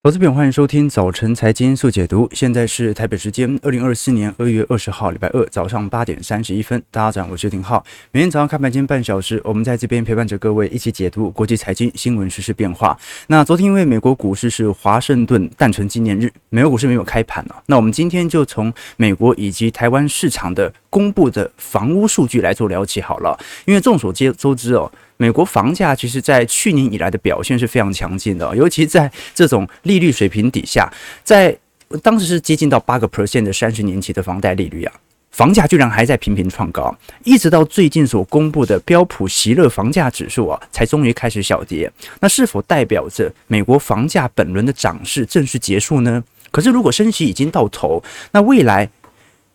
投资朋友，欢迎收听早晨财经速解读。现在是台北时间二零二四年二月二十号，礼拜二早上八点三十一分。大家好，我是廷浩。每天早上开盘前半小时，我们在这边陪伴着各位一起解读国际财经新闻、时事变化。那昨天因为美国股市是华盛顿诞辰纪念日，美国股市没有开盘啊。那我们今天就从美国以及台湾市场的公布的房屋数据来做了解好了。因为众所周知哦。美国房价其实，在去年以来的表现是非常强劲的，尤其在这种利率水平底下，在当时是接近到八个 percent 的三十年期的房贷利率啊，房价居然还在频频创高，一直到最近所公布的标普席勒房价指数啊，才终于开始小跌。那是否代表着美国房价本轮的涨势正式结束呢？可是，如果升息已经到头，那未来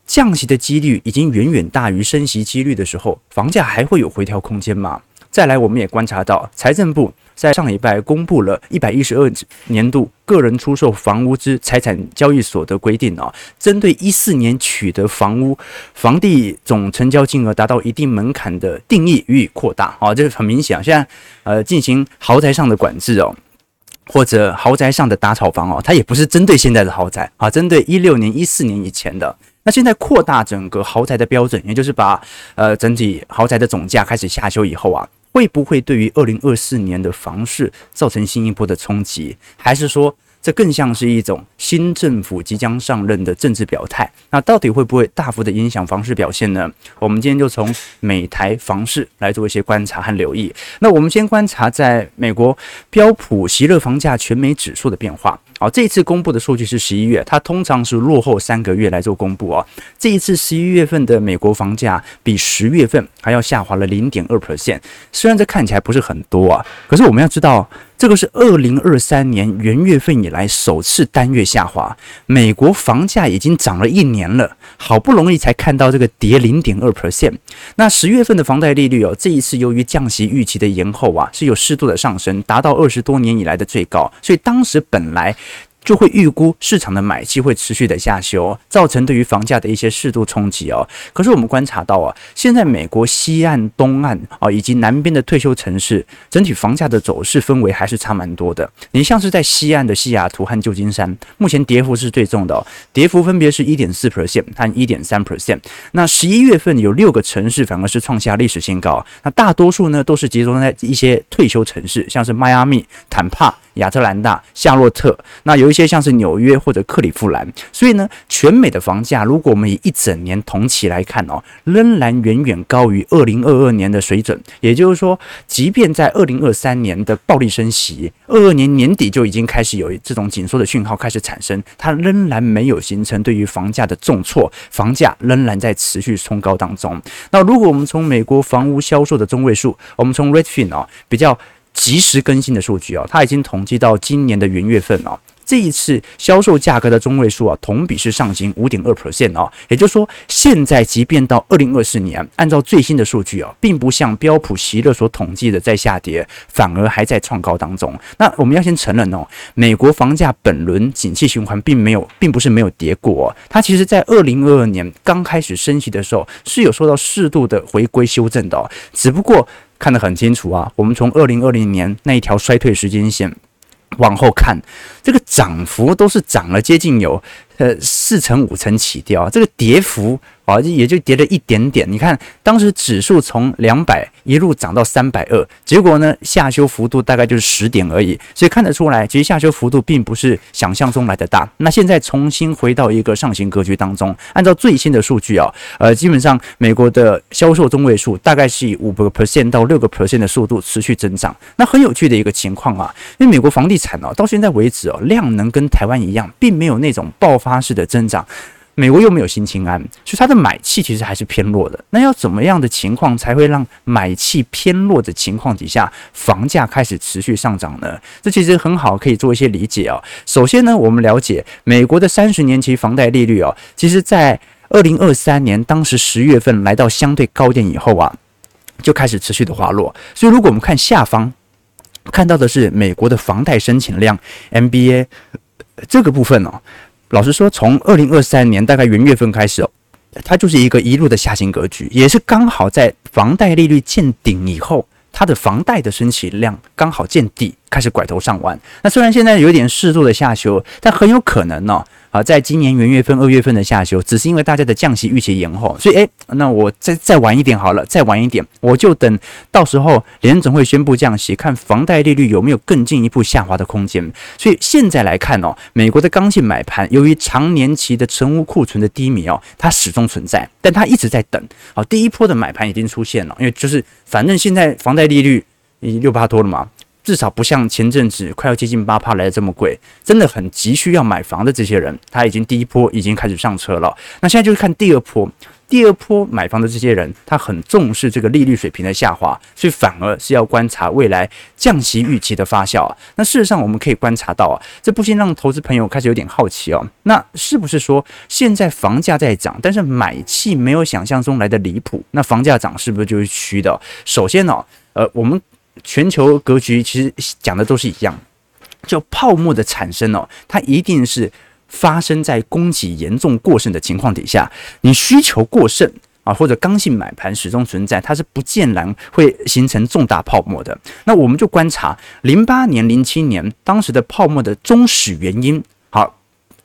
降息的几率已经远远大于升息几率的时候，房价还会有回调空间吗？再来，我们也观察到，财政部在上礼拜公布了一百一十二年度个人出售房屋之财产交易所得规定啊，针对一四年取得房屋房地总成交金额达到一定门槛的定义予以扩大啊，这是很明显啊，现在呃进行豪宅上的管制哦，或者豪宅上的打炒房哦，它也不是针对现在的豪宅啊，针对一六年、一四年以前的。那现在扩大整个豪宅的标准，也就是把呃整体豪宅的总价开始下修以后啊。会不会对于二零二四年的房市造成新一波的冲击？还是说，这更像是一种新政府即将上任的政治表态，那到底会不会大幅的影响房市表现呢？我们今天就从美台房市来做一些观察和留意。那我们先观察在美国标普席勒房价全美指数的变化。好，这一次公布的数据是十一月，它通常是落后三个月来做公布哦。这一次十一月份的美国房价比十月份还要下滑了零点二 percent，虽然这看起来不是很多啊，可是我们要知道。这个是二零二三年元月份以来首次单月下滑，美国房价已经涨了一年了，好不容易才看到这个跌零点二 percent。那十月份的房贷利率哦，这一次由于降息预期的延后啊，是有适度的上升，达到二十多年以来的最高，所以当时本来。就会预估市场的买气会持续的下修，造成对于房价的一些适度冲击哦。可是我们观察到啊，现在美国西岸、东岸啊以及南边的退休城市，整体房价的走势氛围还是差蛮多的。你像是在西岸的西雅图和旧金山，目前跌幅是最重的哦，跌幅分别是一点四 percent 和一点三 percent。那十一月份有六个城市反而是创下历史新高，那大多数呢都是集中在一些退休城市，像是迈阿密、坦帕。亚特兰大、夏洛特，那有一些像是纽约或者克里夫兰，所以呢，全美的房价，如果我们以一整年同期来看哦，仍然远远高于二零二二年的水准。也就是说，即便在二零二三年的暴力升息，二二年年底就已经开始有这种紧缩的讯号开始产生，它仍然没有形成对于房价的重挫，房价仍然在持续冲高当中。那如果我们从美国房屋销售的中位数，我们从 Redfin 哦比较。及时更新的数据啊，它已经统计到今年的元月份啊。这一次销售价格的中位数啊，同比是上行五点二 percent 啊。也就是说，现在即便到二零二四年，按照最新的数据啊，并不像标普席勒所统计的在下跌，反而还在创高当中。那我们要先承认哦，美国房价本轮景气循环并没有，并不是没有跌过。它其实在二零二二年刚开始升息的时候，是有受到适度的回归修正的，只不过。看得很清楚啊，我们从二零二零年那一条衰退时间线往后看，这个涨幅都是涨了接近有呃四成五成起掉，这个跌幅。啊，也就跌了一点点。你看，当时指数从两百一路涨到三百二，结果呢，下修幅度大概就是十点而已。所以看得出来，其实下修幅度并不是想象中来的大。那现在重新回到一个上行格局当中，按照最新的数据啊，呃，基本上美国的销售中位数大概是以五个 percent 到六个 percent 的速度持续增长。那很有趣的一个情况啊，因为美国房地产啊，到现在为止哦，量能跟台湾一样，并没有那种爆发式的增长。美国又没有新青安，所以它的买气其实还是偏弱的。那要怎么样的情况才会让买气偏弱的情况底下，房价开始持续上涨呢？这其实很好，可以做一些理解哦。首先呢，我们了解美国的三十年期房贷利率哦，其实在二零二三年当时十月份来到相对高点以后啊，就开始持续的滑落。所以如果我们看下方看到的是美国的房贷申请量 MBA 这个部分哦。老实说，从二零二三年大概元月份开始哦，它就是一个一路的下行格局，也是刚好在房贷利率见顶以后，它的房贷的申请量刚好见底。开始拐头上弯。那虽然现在有点适度的下修，但很有可能呢、啊，在今年元月份、二月份的下修，只是因为大家的降息预期延后，所以诶，那我再再晚一点好了，再晚一点，我就等到时候联总会宣布降息，看房贷利率有没有更进一步下滑的空间。所以现在来看哦，美国的刚性买盘，由于长年期的成屋库存的低迷哦，它始终存在，但它一直在等。好，第一波的买盘已经出现了，因为就是反正现在房贷利率已经六趴多了嘛。至少不像前阵子快要接近八趴来的这么贵，真的很急需要买房的这些人，他已经第一波已经开始上车了。那现在就是看第二波，第二波买房的这些人，他很重视这个利率水平的下滑，所以反而是要观察未来降息预期的发酵。那事实上我们可以观察到啊，这不禁让投资朋友开始有点好奇哦。那是不是说现在房价在涨，但是买气没有想象中来的离谱？那房价涨是不是就是虚的？首先呢，呃，我们。全球格局其实讲的都是一样，就泡沫的产生哦，它一定是发生在供给严重过剩的情况底下。你需求过剩啊，或者刚性买盘始终存在，它是不见然会形成重大泡沫的。那我们就观察零八年、零七年当时的泡沫的终始原因。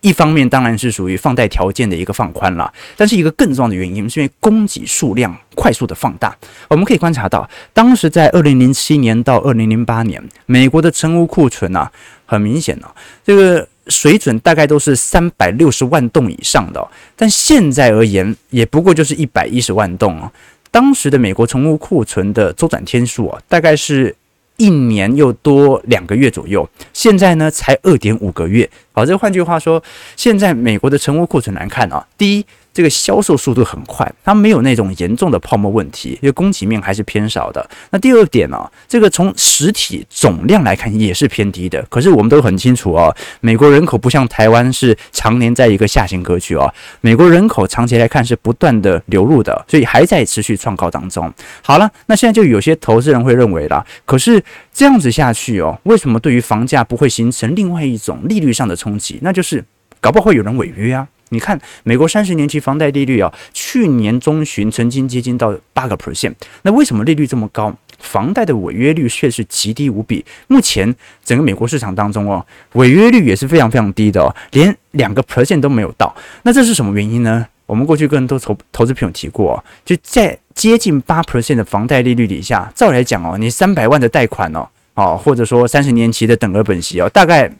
一方面当然是属于放贷条件的一个放宽了，但是一个更重要的原因是因为供给数量快速的放大。我们可以观察到，当时在二零零七年到二零零八年，美国的成屋库存啊，很明显啊，这个水准大概都是三百六十万栋以上的，但现在而言，也不过就是一百一十万栋啊。当时的美国成屋库存的周转天数啊，大概是。一年又多两个月左右，现在呢才二点五个月。好，这换句话说，现在美国的成屋库存难看啊，第一。这个销售速度很快，它没有那种严重的泡沫问题，因为供给面还是偏少的。那第二点呢、这个从实体总量来看也是偏低的。可是我们都很清楚哦，美国人口不像台湾是常年在一个下行格局哦，美国人口长期来看是不断的流入的，所以还在持续创高当中。好了，那现在就有些投资人会认为啦，可是这样子下去哦，为什么对于房价不会形成另外一种利率上的冲击？那就是搞不好会有人违约啊。你看，美国三十年期房贷利率啊，去年中旬曾经接近到八个 percent。那为什么利率这么高，房贷的违约率却是极低无比？目前整个美国市场当中哦，违约率也是非常非常低的哦，连两个 percent 都没有到。那这是什么原因呢？我们过去跟很多投投资朋友提过，就在接近八 percent 的房贷利率底下，照来讲哦，你三百万的贷款哦，哦，或者说三十年期的等额本息哦，大概。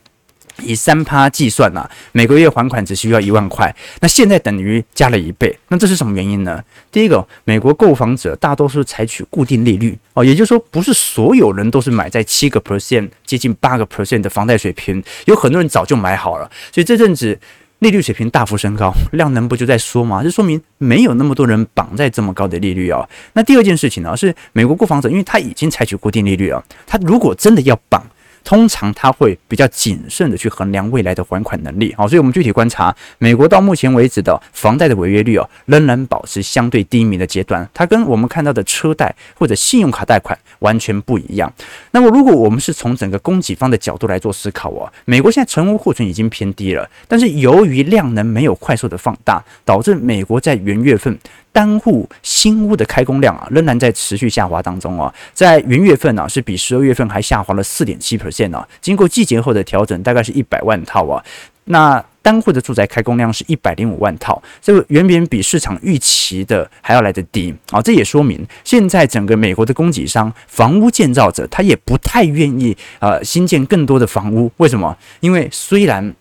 以三趴计算呐、每个月还款只需要一万块，那现在等于加了一倍，那这是什么原因呢？第一个，美国购房者大多数采取固定利率哦，也就是说，不是所有人都是买在七个 percent 接近八个 percent 的房贷水平，有很多人早就买好了，所以这阵子利率水平大幅升高，量能不就在缩吗？这说明没有那么多人绑在这么高的利率啊、哦。那第二件事情呢，是美国购房者，因为他已经采取固定利率了，他如果真的要绑。通常他会比较谨慎的去衡量未来的还款能力，好，所以我们具体观察，美国到目前为止的房贷的违约率哦，仍然保持相对低迷的阶段，它跟我们看到的车贷或者信用卡贷款完全不一样。那么，如果我们是从整个供给方的角度来做思考哦，美国现在成屋库存已经偏低了，但是由于量能没有快速的放大，导致美国在元月份。单户新屋的开工量啊，仍然在持续下滑当中啊，在元月份呢、啊，是比十二月份还下滑了四点七 percent 啊。经过季节后的调整，大概是一百万套啊。那单户的住宅开工量是一百零五万套，这个远远比市场预期的还要来得低啊。这也说明，现在整个美国的供给商、房屋建造者，他也不太愿意呃新建更多的房屋。为什么？因为虽然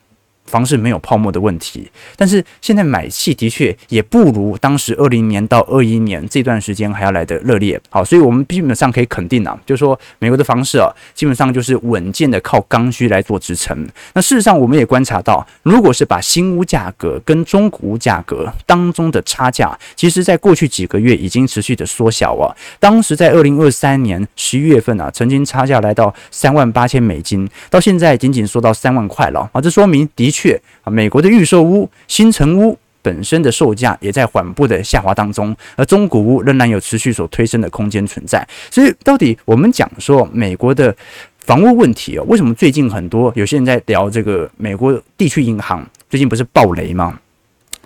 房市没有泡沫的问题，但是现在买气的确也不如当时二零年到二一年这段时间还要来得热烈。好，所以我们基本上可以肯定啊，就是说美国的房市啊，基本上就是稳健的靠刚需来做支撑。那事实上，我们也观察到，如果是把新屋价格跟中古屋价格当中的差价，其实在过去几个月已经持续的缩小啊。当时在二零二三年十一月份啊，曾经差价来到三万八千美金，到现在仅仅缩到三万块了啊。这说明的确。确啊，美国的预售屋、新城屋本身的售价也在缓步的下滑当中，而中古屋仍然有持续所推升的空间存在。所以，到底我们讲说美国的房屋问题哦，为什么最近很多有些人在聊这个美国地区银行最近不是暴雷吗？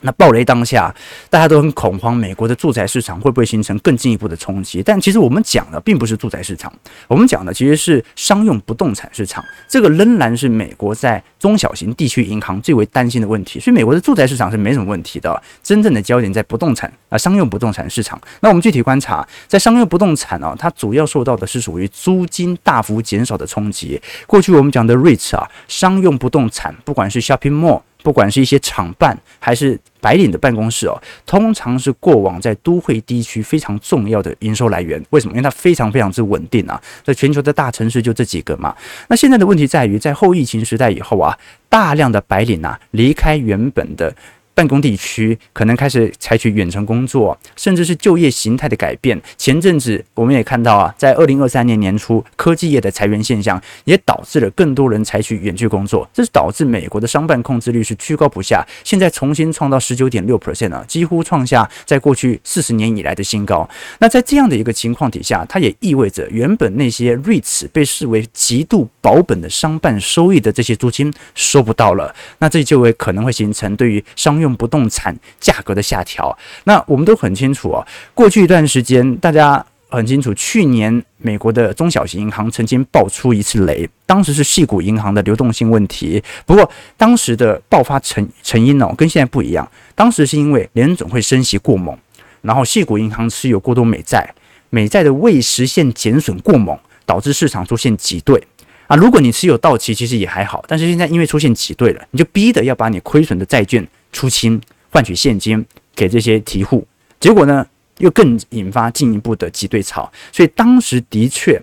那暴雷当下，大家都很恐慌，美国的住宅市场会不会形成更进一步的冲击？但其实我们讲的并不是住宅市场，我们讲的其实是商用不动产市场。这个仍然是美国在中小型地区银行最为担心的问题。所以，美国的住宅市场是没什么问题的，真正的焦点在不动产啊，商用不动产市场。那我们具体观察，在商用不动产啊，它主要受到的是属于租金大幅减少的冲击。过去我们讲的 REITs 啊，商用不动产，不管是 Shopping Mall。不管是一些厂办还是白领的办公室哦，通常是过往在都会地区非常重要的营收来源。为什么？因为它非常非常之稳定啊，在全球的大城市就这几个嘛。那现在的问题在于，在后疫情时代以后啊，大量的白领啊离开原本的。办公地区可能开始采取远程工作，甚至是就业形态的改变。前阵子我们也看到啊，在二零二三年年初，科技业的裁员现象也导致了更多人采取远距工作，这是导致美国的商办空置率是居高不下，现在重新创到十九点六 percent 啊，几乎创下在过去四十年以来的新高。那在这样的一个情况底下，它也意味着原本那些 REITs 被视为极度保本的商办收益的这些租金收不到了，那这就会可能会形成对于商用不动产价格的下调，那我们都很清楚哦。过去一段时间，大家很清楚，去年美国的中小型银行曾经爆出一次雷，当时是细谷银行的流动性问题。不过，当时的爆发成成因哦，跟现在不一样。当时是因为联准会升息过猛，然后细谷银行持有过多美债，美债的未实现减损过猛，导致市场出现挤兑。啊，如果你持有到期，其实也还好，但是现在因为出现挤兑了，你就逼得要把你亏损的债券出清，换取现金给这些提户，结果呢，又更引发进一步的挤兑潮，所以当时的确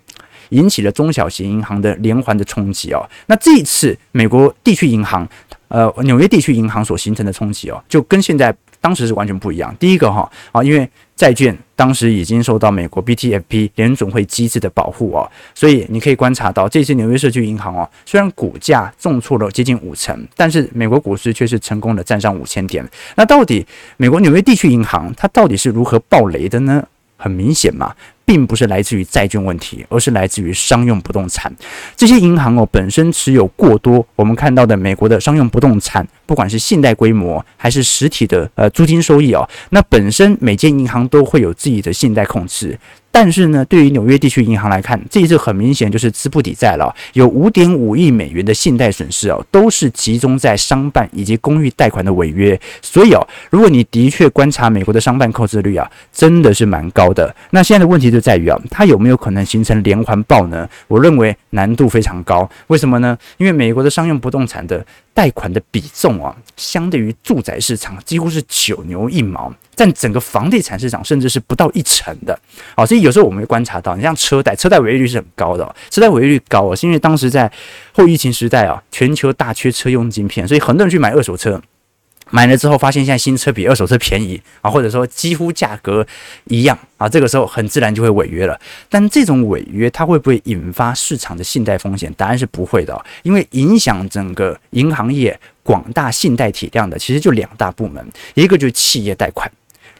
引起了中小型银行的连环的冲击哦。那这一次美国地区银行，呃，纽约地区银行所形成的冲击哦，就跟现在。当时是完全不一样。第一个哈啊，因为债券当时已经受到美国 BTFP 联总会机制的保护哦，所以你可以观察到，这次纽约社区银行哦，虽然股价重挫了接近五成，但是美国股市却是成功的站上五千点。那到底美国纽约地区银行它到底是如何暴雷的呢？很明显嘛。并不是来自于债券问题，而是来自于商用不动产。这些银行哦，本身持有过多，我们看到的美国的商用不动产，不管是信贷规模还是实体的呃租金收益哦，那本身每间银行都会有自己的信贷控制。但是呢，对于纽约地区银行来看，这一次很明显就是资不抵债了，有五点五亿美元的信贷损失哦，都是集中在商办以及公寓贷款的违约。所以哦，如果你的确观察美国的商办扣制率啊，真的是蛮高的。那现在的问题就在于啊，它有没有可能形成连环爆呢？我认为难度非常高。为什么呢？因为美国的商用不动产的贷款的比重啊，相对于住宅市场几乎是九牛一毛，占整个房地产市场甚至是不到一成的。好，所以有时候我们会观察到，你像车贷，车贷违约率是很高的，哦车贷违约率高啊，是因为当时在后疫情时代啊，全球大缺车用晶片，所以很多人去买二手车。买了之后，发现现在新车比二手车便宜啊，或者说几乎价格一样啊，这个时候很自然就会违约了。但这种违约它会不会引发市场的信贷风险？答案是不会的，因为影响整个银行业广大信贷体量的其实就两大部门，一个就是企业贷款，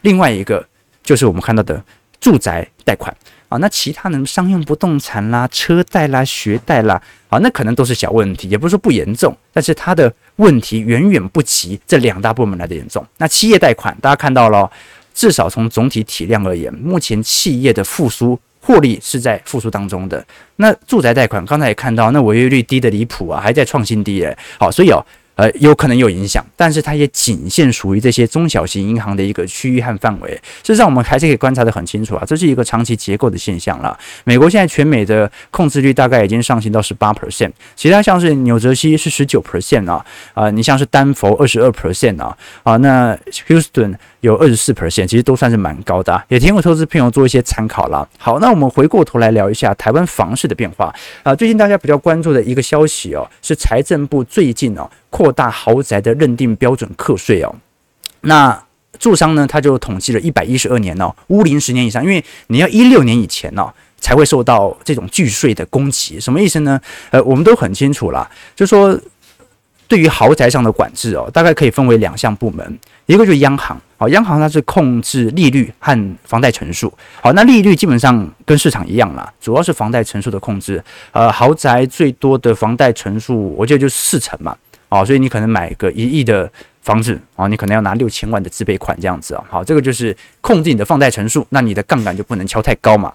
另外一个就是我们看到的住宅贷款。啊，那其他的商用不动产啦、车贷啦、学贷啦，啊，那可能都是小问题，也不是说不严重，但是它的问题远远不及这两大部门来的严重。那企业贷款，大家看到了，至少从总体体量而言，目前企业的复苏获利是在复苏当中的。那住宅贷款，刚才也看到，那违约率低得离谱啊，还在创新低诶。好，所以哦。呃，有可能有影响，但是它也仅限属于这些中小型银行的一个区域和范围。事实上，我们还是可以观察得很清楚啊，这是一个长期结构的现象了。美国现在全美的控制率大概已经上行到十八 percent，其他像是纽泽西是十九 percent 啊，啊，你像是丹佛二十二 percent 啊，啊，那 Houston 有二十四 percent，其实都算是蛮高的啊，也提供投资朋友做一些参考了。好，那我们回过头来聊一下台湾房市的变化啊，最近大家比较关注的一个消息哦，是财政部最近哦。扩大豪宅的认定标准课税哦，那住商呢，他就统计了一百一十二年哦，屋龄十年以上，因为你要一六年以前哦，才会受到这种巨税的攻击，什么意思呢？呃，我们都很清楚啦，就说对于豪宅上的管制哦，大概可以分为两项部门，一个就是央行，好，央行它是控制利率和房贷成数，好，那利率基本上跟市场一样啦，主要是房贷成数的控制，呃，豪宅最多的房贷成数，我觉得就是四成嘛。哦，所以你可能买个一亿的房子啊，你可能要拿六千万的自备款这样子啊。好，这个就是控制你的放贷成数，那你的杠杆就不能敲太高嘛。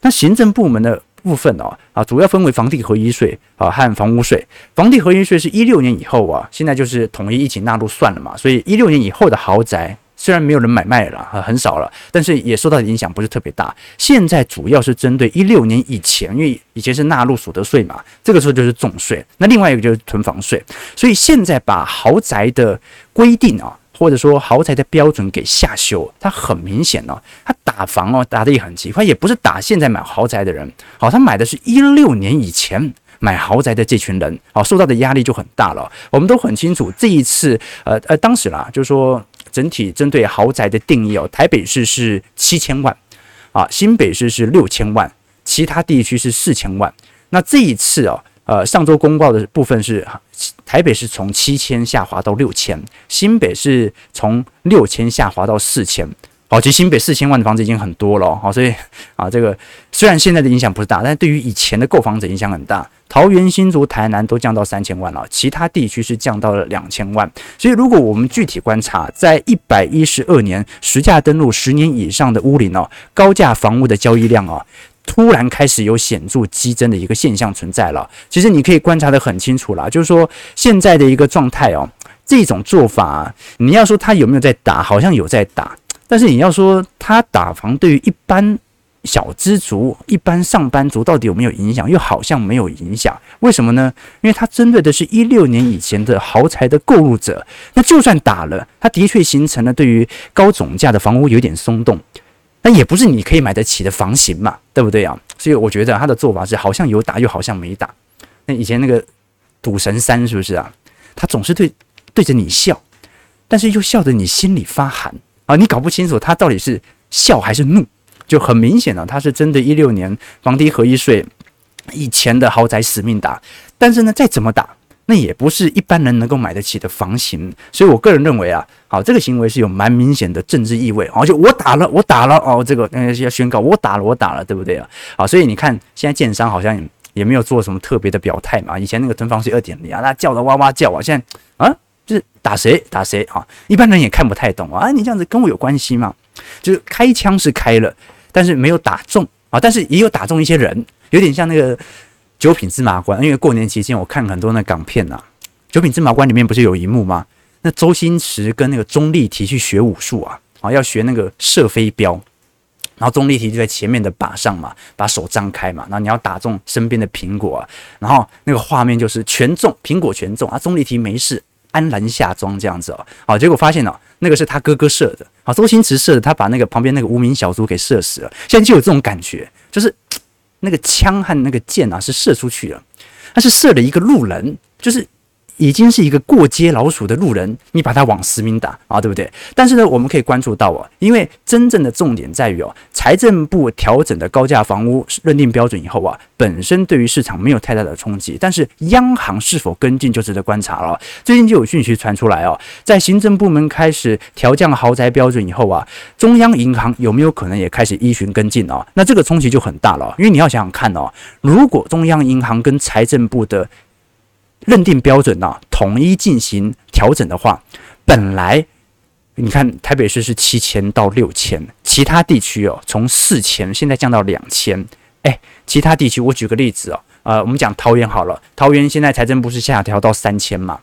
那行政部门的部分哦，啊，主要分为房地合一税啊和房屋税。房地合一税是一六年以后啊，现在就是统一一起纳入算了嘛，所以一六年以后的豪宅。虽然没有人买卖了，很少了，但是也受到的影响不是特别大。现在主要是针对一六年以前，因为以前是纳入所得税嘛，这个时候就是重税。那另外一个就是囤房税，所以现在把豪宅的规定啊，或者说豪宅的标准给下修，它很明显哦，它打房哦打得也很急，他也不是打现在买豪宅的人，好，他买的是一六年以前买豪宅的这群人，好，受到的压力就很大了。我们都很清楚，这一次，呃呃，当时啦，就是说。整体针对豪宅的定义哦，台北市是七千万，啊，新北市是六千万，其他地区是四千万。那这一次哦，呃，上周公告的部分是台北是从七千下滑到六千，新北是从六千下滑到四千。好，其实新北四千万的房子已经很多了，好，所以啊，这个虽然现在的影响不是大，但是对于以前的购房者影响很大。桃园、新竹、台南都降到三千万了，其他地区是降到了两千万。所以，如果我们具体观察，在一百一十二年实价登录十年以上的屋龄哦，高价房屋的交易量啊，突然开始有显著激增的一个现象存在了。其实你可以观察得很清楚啦，就是说现在的一个状态哦，这种做法，你要说他有没有在打，好像有在打。但是你要说他打房对于一般小资族、一般上班族到底有没有影响？又好像没有影响。为什么呢？因为他针对的是一六年以前的豪宅的购入者。那就算打了，他的确形成了对于高总价的房屋有点松动，那也不是你可以买得起的房型嘛，对不对啊？所以我觉得他的做法是好像有打，又好像没打。那以前那个赌神三是不是啊？他总是对对着你笑，但是又笑得你心里发寒。啊，你搞不清楚他到底是笑还是怒，就很明显了，他是针对一六年房地合一税以前的豪宅死命打，但是呢，再怎么打，那也不是一般人能够买得起的房型，所以我个人认为啊，好，这个行为是有蛮明显的政治意味，而且我打了，我打了，哦，这个嗯要宣告我打了，我打了，对不对啊？好，所以你看现在建商好像也没有做什么特别的表态嘛，以前那个囤房税二点零啊，那叫的哇哇叫啊，现在啊。就是打谁打谁啊！一般人也看不太懂啊！你这样子跟我有关系吗？就是开枪是开了，但是没有打中啊！但是也有打中一些人，有点像那个《九品芝麻官》。因为过年期间我看很多那港片呐，《九品芝麻官》里面不是有一幕吗？那周星驰跟那个钟丽缇去学武术啊，啊，要学那个射飞镖，然后钟丽缇就在前面的靶上嘛，把手张开嘛，然后你要打中身边的苹果啊，然后那个画面就是全中，苹果全中啊，钟丽缇没事。安然下庄这样子哦，好，结果发现哦那个是他哥哥射的，好，周星驰射的，他把那个旁边那个无名小卒给射死了。现在就有这种感觉，就是那个枪和那个箭啊是射出去了，他是射了一个路人，就是。已经是一个过街老鼠的路人，你把他往死命打啊，对不对？但是呢，我们可以关注到哦，因为真正的重点在于哦，财政部调整的高价房屋认定标准以后啊，本身对于市场没有太大的冲击，但是央行是否跟进就值得观察了。最近就有讯息传出来哦，在行政部门开始调降豪宅标准以后啊，中央银行有没有可能也开始依循跟进哦？那这个冲击就很大了，因为你要想想看哦，如果中央银行跟财政部的认定标准呢、啊，统一进行调整的话，本来你看台北市是七千到六千，其他地区哦从四千现在降到两千，哎，其他地区我举个例子哦，呃，我们讲桃园好了，桃园现在财政部是下调到三千嘛，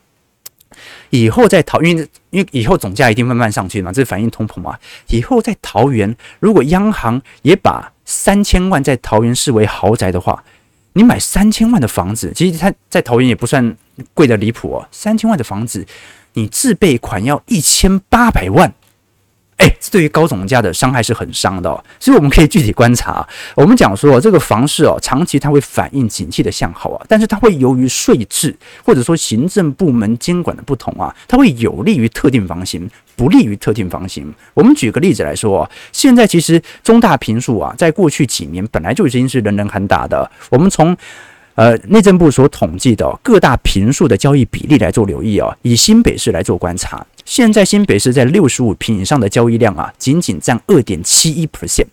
以后在桃园，因为以后总价一定慢慢上去嘛，这反映通膨嘛，以后在桃园，如果央行也把三千万在桃园视为豪宅的话。你买三千万的房子，其实它在桃园也不算贵的离谱哦。三千万的房子，你自备款要一千八百万。哎，这对于高总价的伤害是很伤的，所以我们可以具体观察。我们讲说，这个房市哦，长期它会反映景气的向好啊，但是它会由于税制或者说行政部门监管的不同啊，它会有利于特定房型，不利于特定房型。我们举个例子来说，现在其实中大平数啊，在过去几年本来就已经是人人喊打的。我们从呃，内政部所统计的各大坪数的交易比例来做留意啊，以新北市来做观察。现在新北市在六十五坪以上的交易量啊，仅仅占二点七一 percent，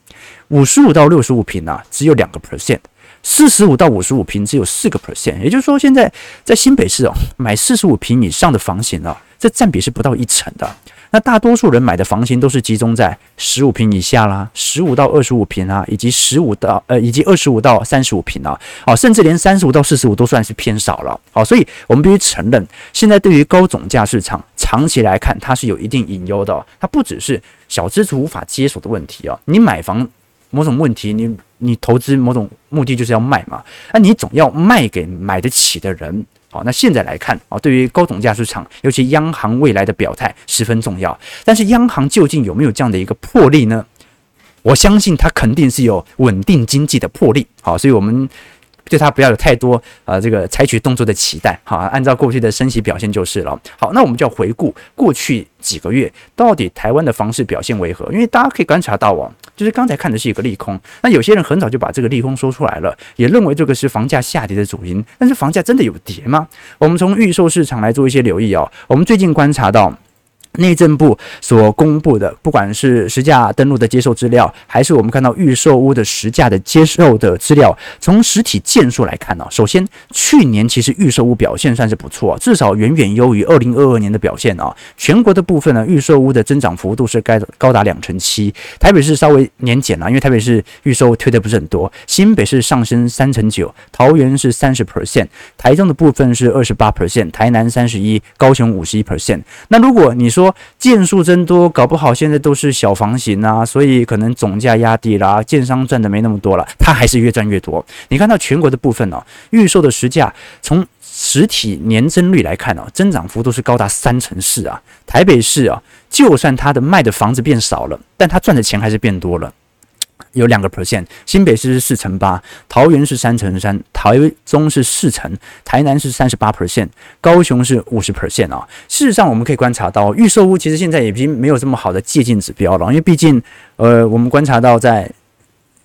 五十五到六十五坪啊，只有两个 percent。四十五到五十五坪只有四个 percent，也就是说，现在在新北市哦，买四十五坪以上的房型啊，这占比是不到一成的。那大多数人买的房型都是集中在十五平以下啦，十五到二十五平啊，以及十五到呃以及二十五到三十五平啊，好，甚至连三十五到四十五都算是偏少了。好，所以我们必须承认，现在对于高总价市场长期来看，它是有一定隐忧的。它不只是小资族无法接手的问题啊，你买房某种问题，你你投资某种目的就是要卖嘛，那你总要卖给买得起的人。好，那现在来看啊，对于高总价市场，尤其央行未来的表态十分重要。但是央行究竟有没有这样的一个魄力呢？我相信它肯定是有稳定经济的魄力。好，所以我们。对它不要有太多啊、呃，这个采取动作的期待，好，按照过去的升息表现就是了。好，那我们就要回顾过去几个月到底台湾的房市表现为何？因为大家可以观察到哦，就是刚才看的是一个利空，那有些人很早就把这个利空说出来了，也认为这个是房价下跌的主因。但是房价真的有跌吗？我们从预售市场来做一些留意哦。我们最近观察到。内政部所公布的，不管是实价登录的接受资料，还是我们看到预售屋的实价的接受的资料，从实体件数来看呢，首先去年其实预售屋表现算是不错，至少远远优于二零二二年的表现啊。全国的部分呢，预售屋的增长幅度是该高达两成七，台北市稍微年减了，因为台北市预售推的不是很多，新北市上升三成九，桃园是三十 percent，台中的部分是二十八 percent，台南三十一，高雄五十一 percent。那如果你说说件数增多，搞不好现在都是小房型啊，所以可能总价压低啦，建商赚的没那么多了，他还是越赚越多。你看到全国的部分哦，预售的实价从实体年增率来看哦，增长幅度是高达三成四啊。台北市啊，就算他的卖的房子变少了，但他赚的钱还是变多了。有两个 percent，新北市是四乘八，桃园是三乘三，台中是四成，台南是三十八 percent，高雄是五十 percent 啊。事实上，我们可以观察到，预售屋其实现在已经没有这么好的借鉴指标了，因为毕竟，呃，我们观察到在。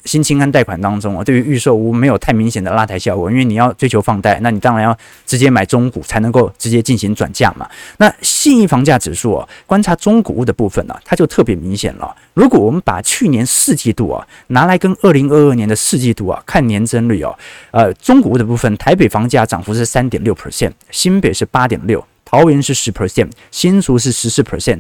新清安贷款当中啊，对于预售屋没有太明显的拉抬效果，因为你要追求放贷，那你当然要直接买中古才能够直接进行转价嘛。那信义房价指数啊，观察中古屋的部分呢、它就特别明显了。如果我们把去年四季度啊拿来跟二零二二年的四季度啊看年增率哦，呃，中古屋的部分，台北房价涨幅是三点六 percent，新北是八点六，桃园是十 percent，新竹是十四 percent。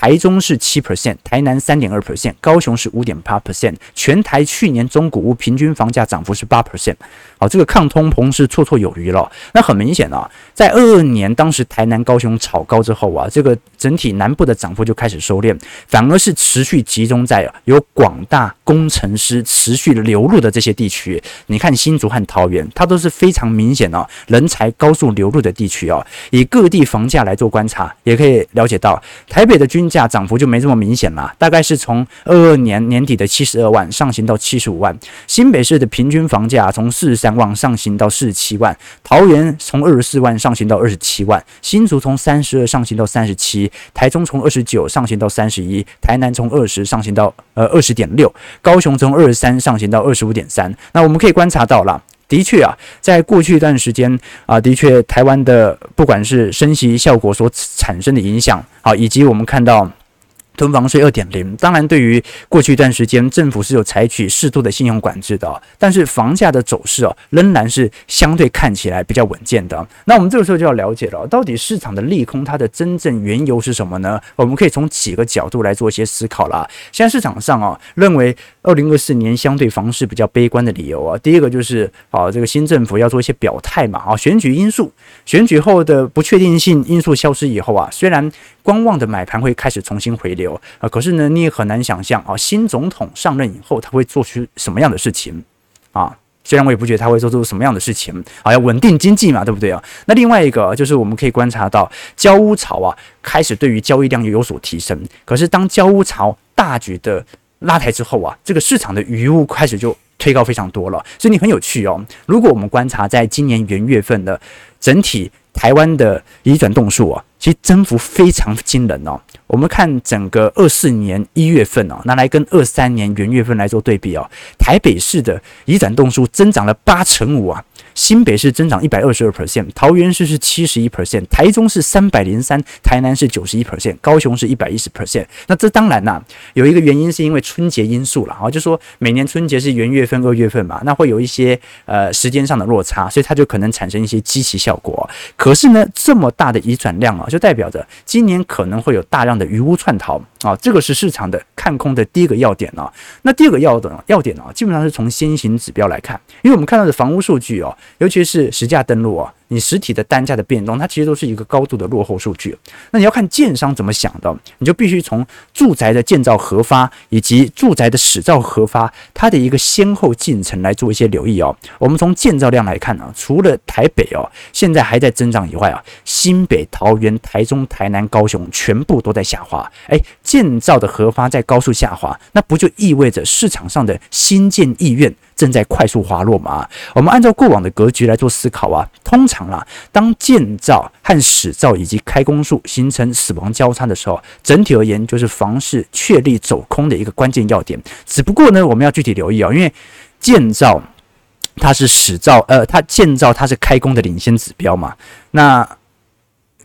台中是七 percent，台南三点二 percent，高雄是五点八 percent，全台去年中古屋平均房价涨幅是八 percent，好，这个抗通膨是绰绰有余了。那很明显啊，在二二年当时台南、高雄炒高之后啊，这个整体南部的涨幅就开始收敛，反而是持续集中在有广大工程师持续流入的这些地区。你看新竹和桃园，它都是非常明显的，人才高速流入的地区哦。以各地房价来做观察，也可以了解到台北的均价涨幅就没这么明显了，大概是从二二年年底的七十二万上行到七十五万。新北市的平均房价从四十三万上行到四十七万，桃园从二十四万上行到二十七万，新竹从三十二上行到三十七，台中从二十九上行到三十一，台南从二十上行到呃二十点六，高雄从二十三上行到二十五点三。那我们可以观察到了。的确啊，在过去一段时间啊，的确，台湾的不管是升息效果所产生的影响，好，以及我们看到。囤房税二点零，当然，对于过去一段时间，政府是有采取适度的信用管制的，但是房价的走势哦，仍然是相对看起来比较稳健的。那我们这个时候就要了解了，到底市场的利空它的真正缘由是什么呢？我们可以从几个角度来做一些思考啦。现在市场上啊，认为二零二四年相对房市比较悲观的理由啊，第一个就是啊，这个新政府要做一些表态嘛，啊，选举因素，选举后的不确定性因素消失以后啊，虽然观望的买盘会开始重新回流。啊，可是呢，你也很难想象啊，新总统上任以后他会做出什么样的事情啊？虽然我也不觉得他会做出什么样的事情啊，要稳定经济嘛，对不对啊？那另外一个就是我们可以观察到，交屋潮啊，开始对于交易量又有所提升。可是当交屋潮大举的拉抬之后啊，这个市场的余物开始就推高非常多了。所以你很有趣哦，如果我们观察在今年元月份的整体台湾的移转动数啊，其实增幅非常惊人哦。我们看整个二四年一月份哦，拿来跟二三年元月份来做对比哦，台北市的移展栋数增长了八成五啊，新北市增长一百二十二 percent，桃园市是七十一 percent，台中是三百零三，台南是九十一 percent，高雄是一百一十 percent。那这当然呐，有一个原因是因为春节因素了啊，就说每年春节是元月份、二月份嘛，那会有一些呃时间上的落差，所以它就可能产生一些基期效果。可是呢，这么大的移转量啊，就代表着今年可能会有大量的鱼屋窜逃啊，这个是市场的看空的第一个要点啊。那第二个要点要点呢，基本上是从先行指标来看，因为我们看到的房屋数据啊，尤其是实价登录啊。你实体的单价的变动，它其实都是一个高度的落后数据。那你要看建商怎么想的，你就必须从住宅的建造核发以及住宅的始造核发，它的一个先后进程来做一些留意哦。我们从建造量来看呢，除了台北哦现在还在增长以外啊，新北、桃园、台中、台南、高雄全部都在下滑。诶，建造的核发在高速下滑，那不就意味着市场上的新建意愿正在快速滑落嘛？我们按照过往的格局来做思考啊，通常啊，当建造和使造以及开工数形成死亡交叉的时候，整体而言就是房市确立走空的一个关键要点。只不过呢，我们要具体留意啊，因为建造它是始造，呃，它建造它是开工的领先指标嘛，那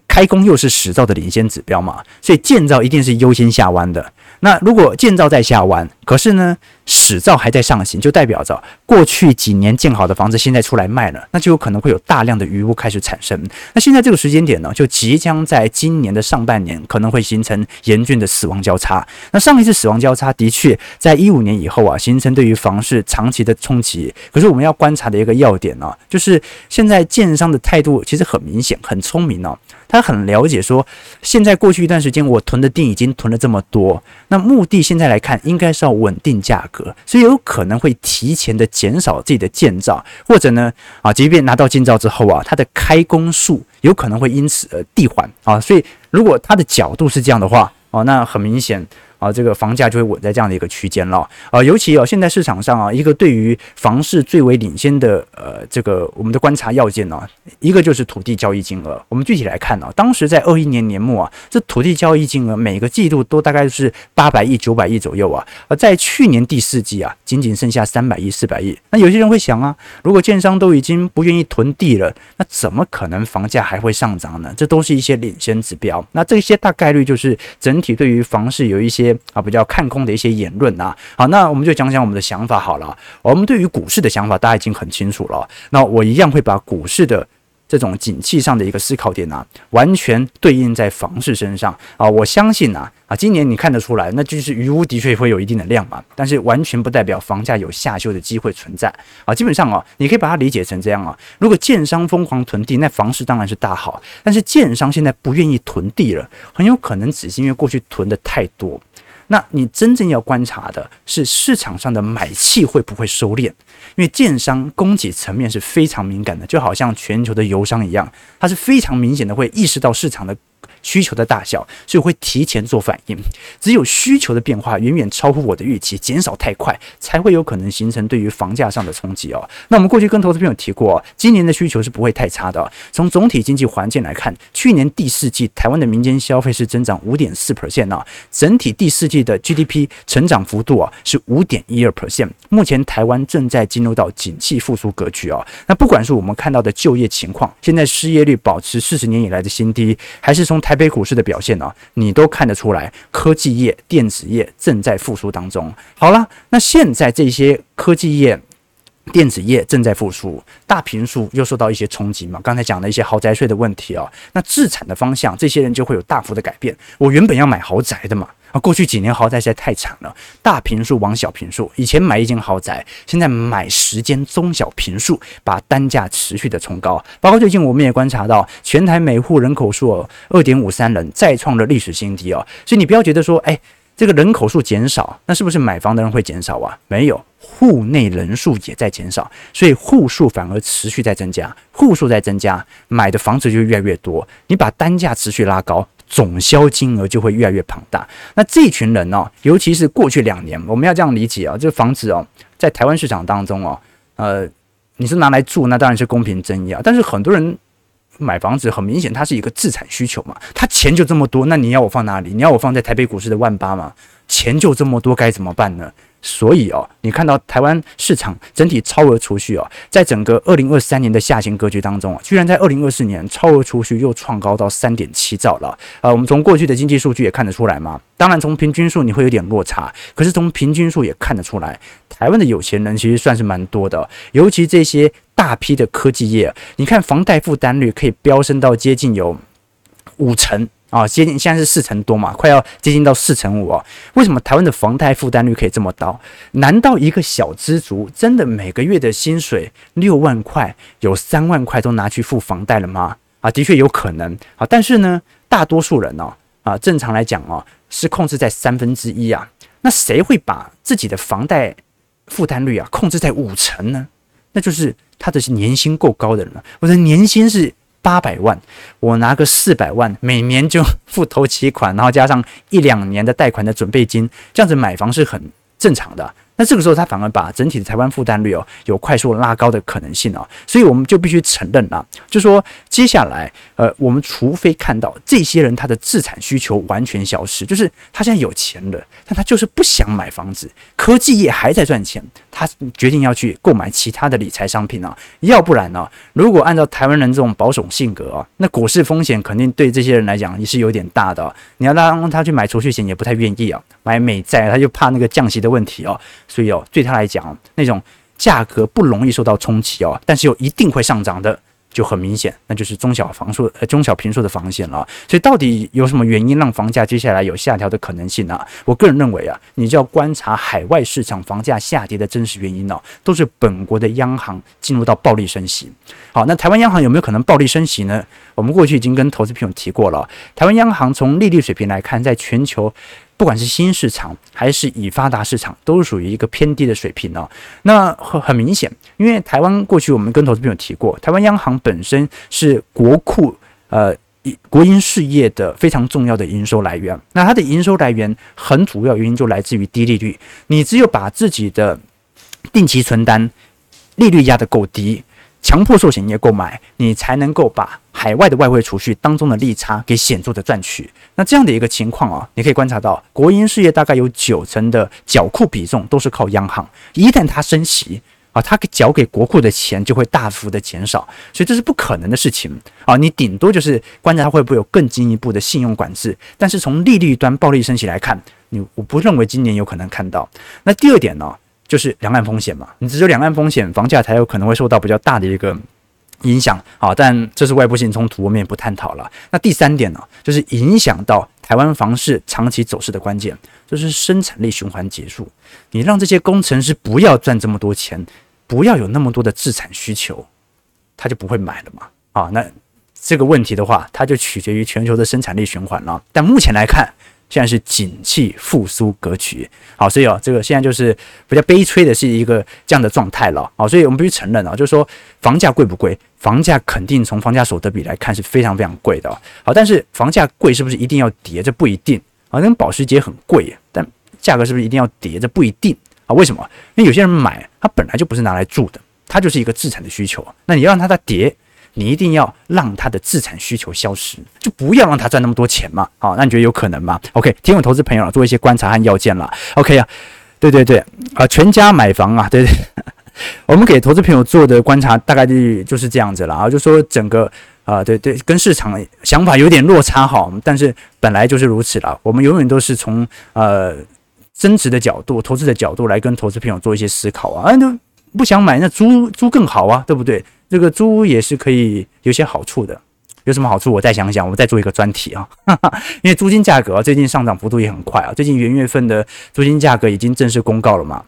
开工又是始造的领先指标嘛，所以建造一定是优先下弯的。那如果建造在下弯，可是呢，使照还在上行，就代表着过去几年建好的房子现在出来卖了，那就有可能会有大量的余屋开始产生。那现在这个时间点呢，就即将在今年的上半年可能会形成严峻的死亡交叉。那上一次死亡交叉的确在一五年以后啊，形成对于房市长期的冲击。可是我们要观察的一个要点呢，就是现在建商的态度其实很明显，很聪明哦。他很了解说，现在过去一段时间我囤的定已经囤了这么多，那目的现在来看应该是要稳定价格，所以有可能会提前的减少自己的建造，或者呢啊，即便拿到建造之后啊，它的开工数有可能会因此而递缓啊，所以如果他的角度是这样的话，哦，那很明显。啊，这个房价就会稳在这样的一个区间了啊，尤其哦，现在市场上啊，一个对于房市最为领先的呃，这个我们的观察要件呢，一个就是土地交易金额。我们具体来看呢，当时在二一年年末啊，这土地交易金额每个季度都大概是八百亿、九百亿左右啊，而在去年第四季啊，仅仅剩下三百亿、四百亿。那有些人会想啊，如果建商都已经不愿意囤地了，那怎么可能房价还会上涨呢？这都是一些领先指标。那这些大概率就是整体对于房市有一些。啊，比较看空的一些言论啊，好，那我们就讲讲我们的想法好了。我们对于股市的想法，大家已经很清楚了。那我一样会把股市的。这种景气上的一个思考点啊，完全对应在房市身上啊，我相信啊啊，今年你看得出来，那就是余屋的确会有一定的量嘛，但是完全不代表房价有下修的机会存在啊。基本上啊，你可以把它理解成这样啊，如果建商疯狂囤地，那房市当然是大好，但是建商现在不愿意囤地了，很有可能只是因为过去囤的太多。那你真正要观察的是市场上的买气会不会收敛？因为建商供给层面是非常敏感的，就好像全球的油商一样，它是非常明显的会意识到市场的。需求的大小，所以会提前做反应。只有需求的变化远远超乎我的预期，减少太快，才会有可能形成对于房价上的冲击哦。那我们过去跟投资朋友提过，今年的需求是不会太差的。从总体经济环境来看，去年第四季台湾的民间消费是增长五点四 percent 啊，整体第四季的 GDP 成长幅度啊是五点一二 percent。目前台湾正在进入到景气复苏格局哦。那不管是我们看到的就业情况，现在失业率保持四十年以来的新低，还是从台台北股市的表现呢、你都看得出来，科技业、电子业正在复苏当中。好了，那现在这些科技业、电子业正在复苏，大平数又受到一些冲击嘛？刚才讲的一些豪宅税的问题啊，那自产的方向，这些人就会有大幅的改变。我原本要买豪宅的嘛。啊，过去几年豪宅实在太惨了，大平数往小平数，以前买一间豪宅，现在买十间中小平数，把单价持续的冲高。包括最近我们也观察到，全台每户人口数二点五三人，再创了历史新低哦。所以你不要觉得说，哎，这个人口数减少，那是不是买房的人会减少啊？没有，户内人数也在减少，所以户数反而持续在增加，户数在增加，买的房子就越来越多，你把单价持续拉高。总销金额就会越来越庞大。那这群人呢、尤其是过去两年，我们要这样理解啊，这个房子哦，在台湾市场当中哦，呃，你是拿来住，那当然是公平正义啊。但是很多人买房子，很明显它是一个资产需求嘛，他钱就这么多，那你要我放哪里？你要我放在台北股市的万八吗？钱就这么多，该怎么办呢？所以哦，你看到台湾市场整体超额储蓄哦，在整个二零二三年的下行格局当中啊，居然在二零二四年超额储蓄又创高到三点七兆了。呃，我们从过去的经济数据也看得出来嘛。当然，从平均数你会有点落差，可是从平均数也看得出来，台湾的有钱人其实算是蛮多的，尤其这些大批的科技业，你看房贷负担率可以飙升到接近有五成。啊，接近现在是四成多嘛，快要接近到四成五啊。为什么台湾的房贷负担率可以这么高？难道一个小资族真的每个月的薪水六万块，有三万块都拿去付房贷了吗？啊，的确有可能啊。但是呢，大多数人呢，啊，正常来讲哦，是控制在三分之一啊。那谁会把自己的房贷负担率啊控制在五成呢？那就是他的年薪够高的人了。我的年薪是。八百万，我拿个四百万，每年就付头期款，然后加上一两年的贷款的准备金，这样子买房是很正常的。那这个时候，他反而把整体的台湾负担率哦，有快速拉高的可能性哦，所以我们就必须承认啊，就说接下来，呃，我们除非看到这些人他的资产需求完全消失，就是他现在有钱了，但他就是不想买房子，科技业还在赚钱，他决定要去购买其他的理财商品啊，要不然呢，如果按照台湾人这种保守性格啊，那股市风险肯定对这些人来讲也是有点大的，你要让他去买储蓄险也不太愿意啊，买美债他就怕那个降息的问题哦。所以哦，对他来讲，那种价格不容易受到冲击哦，但是又一定会上涨的。就很明显，那就是中小房数、呃中小坪数的房险了。所以到底有什么原因让房价接下来有下调的可能性呢？我个人认为啊，你就要观察海外市场房价下跌的真实原因哦，都是本国的央行进入到暴力升息。好，那台湾央行有没有可能暴力升息呢？我们过去已经跟投资朋友提过了，台湾央行从利率水平来看，在全球。不管是新市场还是已发达市场，都是属于一个偏低的水平哦。那很很明显，因为台湾过去我们跟投资朋友提过，台湾央行本身是国库呃国营事业的非常重要的营收来源。那它的营收来源很主要原因就来自于低利率。你只有把自己的定期存单利率压得够低，强迫寿险业购买，你才能够把海外的外汇储蓄当中的利差给显著的赚取。那这样的一个情况啊，你可以观察到，国营事业大概有九成的缴库比重都是靠央行。一旦它升息啊，它缴给国库的钱就会大幅的减少，所以这是不可能的事情啊。你顶多就是观察它会不会有更进一步的信用管制，但是从利率端暴力升息来看，你我不认为今年有可能看到。那第二点呢？就是两岸风险嘛，你只有两岸风险，房价才有可能会受到比较大的一个影响啊。但这是外部性冲突，我们也不探讨了。那第三点呢，就是影响到台湾房市长期走势的关键，就是生产力循环结束。你让这些工程师不要赚这么多钱，不要有那么多的资产需求，他就不会买了嘛。啊，那这个问题的话，它就取决于全球的生产力循环了。但目前来看，现在是景气复苏格局，好，所以哦，这个现在就是比较悲催的是一个这样的状态了，好，所以我们必须承认啊，就是说房价贵不贵？房价肯定从房价所得比来看是非常非常贵的，好，但是房价贵是不是一定要跌？这不一定啊，跟保时捷很贵，但价格是不是一定要跌？这不一定啊，为什么？因为有些人买，他本来就不是拿来住的，它就是一个资产的需求，那你要让它再跌？你一定要让他的资产需求消失，就不要让他赚那么多钱嘛。好，那你觉得有可能吗？OK，听我投资朋友做一些观察和要件了。OK 啊，对对对，啊，全家买房啊，对对，我们给投资朋友做的观察大概率就是这样子了啊，就说整个啊，对对，跟市场想法有点落差哈，但是本来就是如此了。我们永远都是从呃增值的角度、投资的角度来跟投资朋友做一些思考啊啊。那不想买，那租租更好啊，对不对？这个租也是可以有些好处的，有什么好处？我再想想，我们再做一个专题啊。因为租金价格最近上涨幅度也很快啊，最近元月份的租金价格已经正式公告了嘛，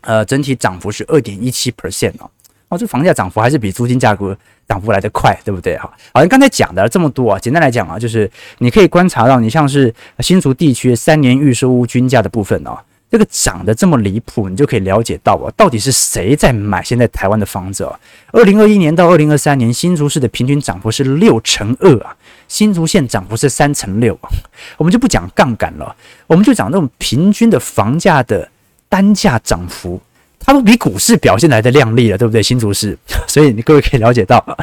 呃，整体涨幅是二点一七 percent 哦，哦，这房价涨幅还是比租金价格涨幅来得快，对不对？哈，好像刚才讲的这么多啊，简单来讲啊，就是你可以观察到，你像是新竹地区三年预售屋均价的部分哦。这个涨得这么离谱，你就可以了解到啊，到底是谁在买现在台湾的房子啊？二零二一年到二零二三年，新竹市的平均涨幅是六成二啊，新竹县涨幅是三成六啊。我们就不讲杠杆了，我们就讲那种平均的房价的单价涨幅，它都比股市表现来的亮丽了，对不对？新竹市，所以你各位可以了解到，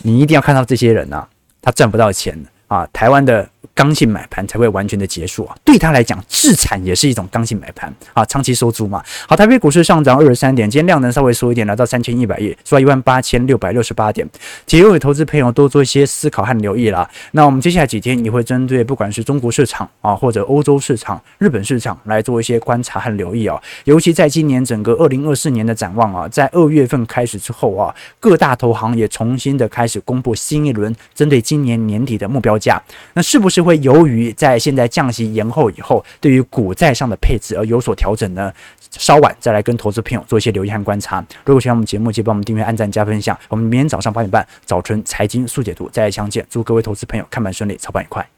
你一定要看到这些人啊，他赚不到钱啊，台湾的。刚性买盘才会完全的结束啊。对他来讲，置产也是一种刚性买盘啊，长期收租嘛。好，台北股市上涨二十三点，今天量能稍微缩一点，来到三千一百亿，收一万八千六百六十八点。请各位投资朋友多做一些思考和留意啦。那我们接下来几天也会针对不管是中国市场啊，或者欧洲市场、日本市场来做一些观察和留意啊。尤其在今年整个二零二四年的展望啊，在二月份开始之后啊，各大投行也重新的开始公布新一轮针对今年年底的目标价。那是不是会由于在现在降息延后以后，对于股债上的配置而有所调整呢？稍晚再来跟投资朋友做一些留意和观察。如果喜欢我们节目，记得帮我们订阅、按赞、加分享。我们明天早上八点半，早晨财经速解读再相见。祝各位投资朋友看盘顺利，操盘愉快。